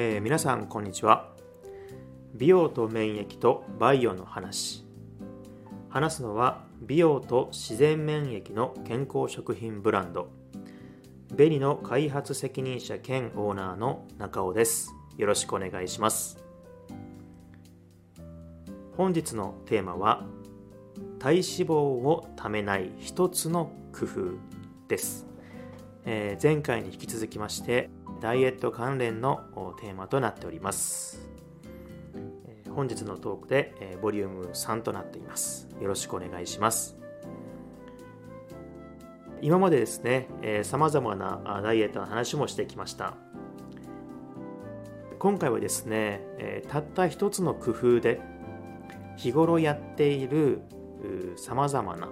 えー、皆さんこんにちは。美容と免疫とバイオの話。話すのは美容と自然免疫の健康食品ブランド。ベリの開発責任者兼オーナーの中尾です。よろしくお願いします。本日のテーマは体脂肪をためない一つの工夫です、えー、前回に引き続きましてダイエット関連のテーマとなっております。本日のトークでボリューム3となっています。よろしくお願いします。今までですねさまざまなダイエットの話もしてきました。今回はですねたった一つの工夫で日頃やっているさまざまな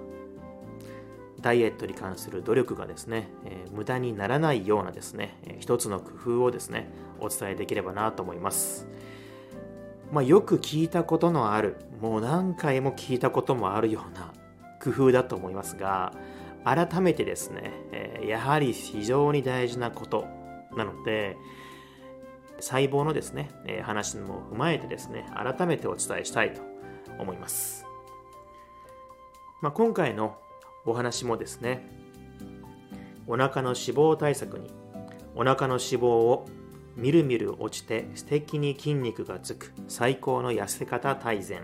ダイエットに関する努力がですね、えー、無駄にならないようなですね、えー、一つの工夫をですね、お伝えできればなと思います。まあ、よく聞いたことのある、もう何回も聞いたこともあるような工夫だと思いますが、改めてですね、えー、やはり非常に大事なことなので、細胞のですね、え話も踏まえてですね、改めてお伝えしたいと思います。まあ、今回のお話もですね。お腹の脂肪対策にお腹の脂肪をみるみる落ちて素敵に筋肉がつく最高の痩せ方大全。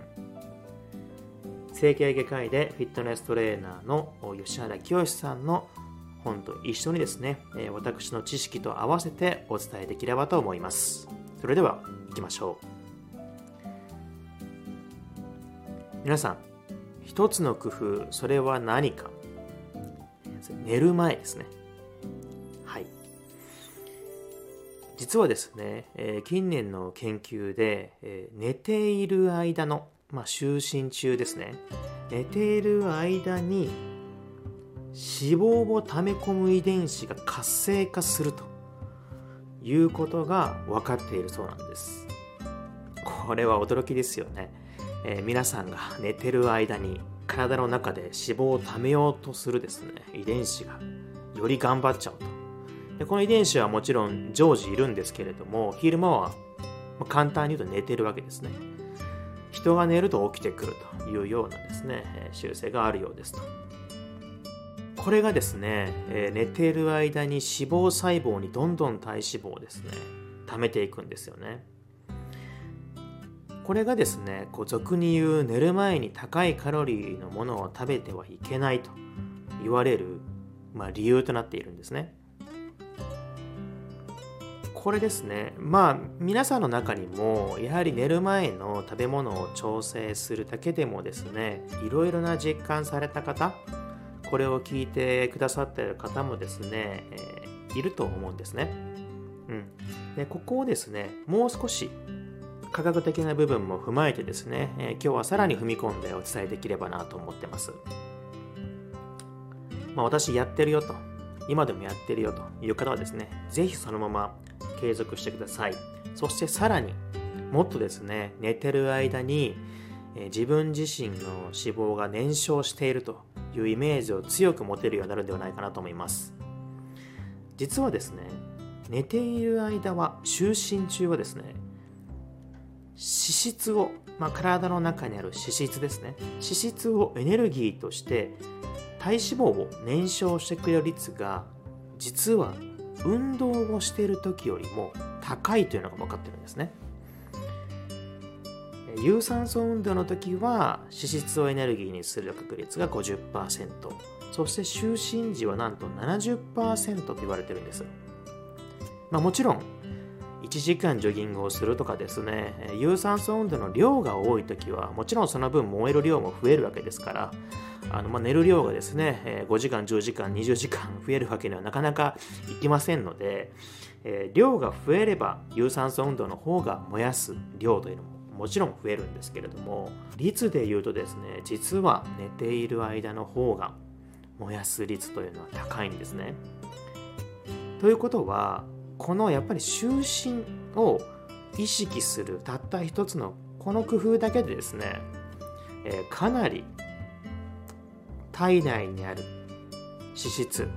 整形外科医でフィットネストレーナーの吉原清さんの本と一緒にですね私の知識と合わせてお伝えできればと思います。それでは行きましょう。皆さん一つの工夫それは何か？寝る前ですね。はい。実はですね、えー、近年の研究で、えー、寝ている間のまあ就寝中ですね。寝ている間に脂肪を溜め込む遺伝子が活性化するということが分かっているそうなんです。これは驚きですよね。えー、皆さんが寝てる間に体の中で脂肪を貯めようとするですね遺伝子がより頑張っちゃうと。でこの遺伝子はもちろん常時いるんですけれども昼間は簡単に言うと寝てるわけですね。人が寝ると起きてくるというようなですね習性があるようですと。これがですね、え寝ている間に脂肪細胞にどんどん体脂肪をですね貯めていくんですよね。これがですねこう俗に言う寝る前に高いカロリーのものを食べてはいけないと言われる、まあ、理由となっているんですね。これですねまあ皆さんの中にもやはり寝る前の食べ物を調整するだけでもですねいろいろな実感された方これを聞いてくださってる方もですね、えー、いると思うんですね。うん、でここをですねもう少し科学的な部分も踏まえてですね、えー、今日はさらに踏み込んでお伝えできればなと思ってます。まあ、私やってるよと、今でもやってるよという方はですね、ぜひそのまま継続してください。そしてさらにもっとですね、寝てる間に、え、自分自身の脂肪が燃焼しているというイメージを強く持てるようになるんではないかなと思います。実はですね、寝ている間は、就寝中はですね、脂質を、まあ、体の中にある脂質ですね。脂質をエネルギーとして体脂肪を燃焼してくれる率が実は運動をしている時よりも高いというのが分かってるんですね。有酸素運動の時は脂質をエネルギーにする確率が50%そして就寝時はなんと70%と言われてるんです、まあ、もちろん1時間ジョギングをするとかですね有酸素運動の量が多い時はもちろんその分燃える量も増えるわけですからあの、まあ、寝る量がですね5時間10時間20時間増えるわけにはなかなかいきませんので、え、量が増えれば有酸素運動の方が燃やす量というのももちろん増えるんですけれども率で言うとですね実は寝ている間の方が燃やす率というのは高いんですね。ということはこのやっぱり就寝を意識するたった一つのこの工夫だけでですね、えー、かなり体内にある脂質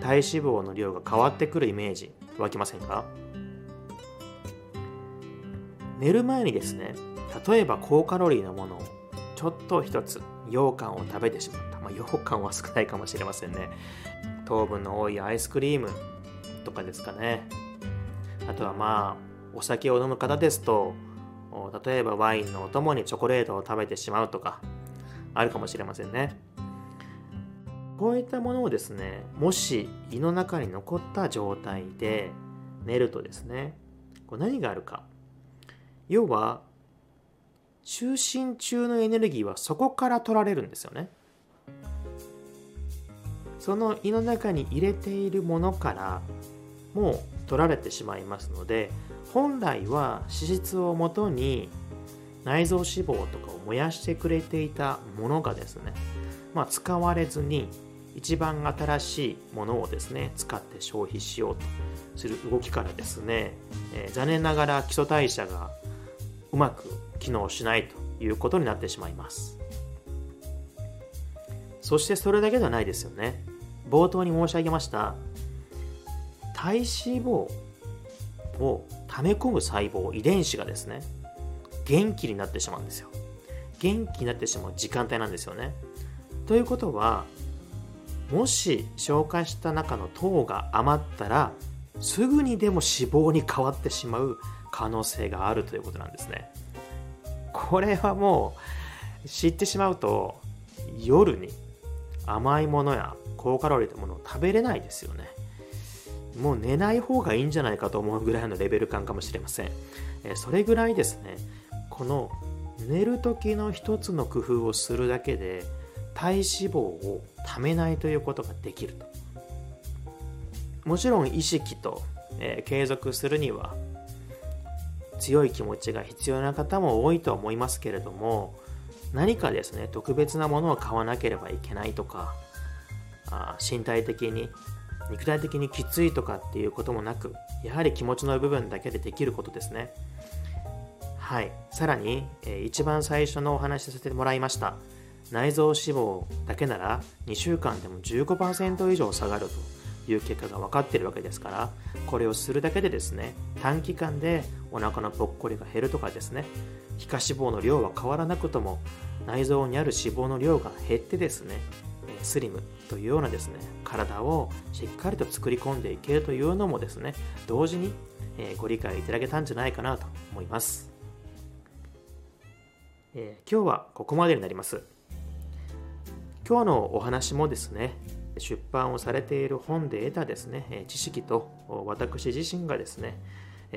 体脂肪の量が変わってくるイメージ湧きませんか？寝る前にですね例えば高カロリーなものをちょっと一つ羊羹を食べてしまった、まあ、羊羹は少ないかもしれませんね。糖分の多いアイスクリームとかですかね。あとはまあお酒を飲む方ですと例えばワインのお供にチョコレートを食べてしまうとかあるかもしれませんね。こういったものをですねもし胃の中に残った状態で寝るとですねこう何があるか。要は就寝中のエネルギーはそこから取られるんですよね。その胃の中に入れているものからもう取られてしまいますので本来は脂質をもとに内臓脂肪とかを燃やしてくれていたものがですね、まあ、使われずに一番新しいものをですね使って消費しようとする動きからですね、えー、残念ながら基礎代謝がうまく機能しないということになってしまいます。そしてそれだけではないですよね。冒頭に申し上げました体脂肪を溜め込む細胞遺伝子がですね元気になってしまうんですよ。元気になってしまう時間帯なんですよね。ということはもし消化した中の糖が余ったらすぐにでも脂肪に変わってしまう可能性があるということなんですね。これはもう知ってしまうと夜に甘いものや高カロリーのものを食べれないですよね。もう寝ない方がいいんじゃないかと思うぐらいのレベル感かもしれません。えそれぐらいですね、この寝る時の一つの工夫をするだけで体脂肪をためないということができると。もちろん意識と、え、継続するには強い気持ちが必要な方も多いとは思いますけれども何かですね特別なものを買わなければいけないとかあ身体的に肉体的にきついとかっていうこともなくやはり気持ちの部分だけでできることですね。はい。さらに、えー、一番最初のお話しさせてもらいました。内臓脂肪だけなら2週間でも15%以上下がるという結果が分かっているわけですからこれをするだけでですね短期間でお腹のぽっこりが減るとかですね皮下脂肪の量は変わらなくとも内臓にある脂肪の量が減ってですねスリムというようなですね体をしっかりと作り込んでいけるというのもですね同時に、えご理解いただけたんじゃないかなと思います、えー、今日はここまでになります。今日のお話もですね出版をされている本で得たですね知識と私自身がですね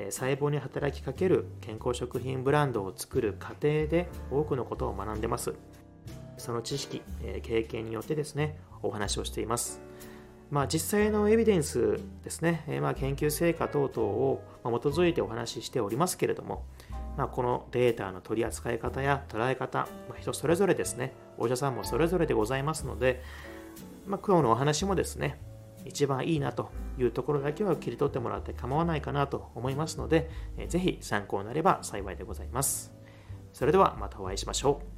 細胞に働きかける健康食品ブランドを作る過程で多くのことを学んでます。その知識、え経験によってですね、お話をしています。まあ、実際のエビデンスですね、えまあ、研究成果等々を基づいてお話ししておりますけれども、まあ、このデータの取り扱い方や捉え方、ま、人それぞれですね、お医者さんもそれぞれでございますので、まあ、今日のお話もですね、一番いいなというところだけは切り取ってもらって構わないかなと思いますので、ぜひ参考になれば幸いでございます。それではまたお会いしましょう。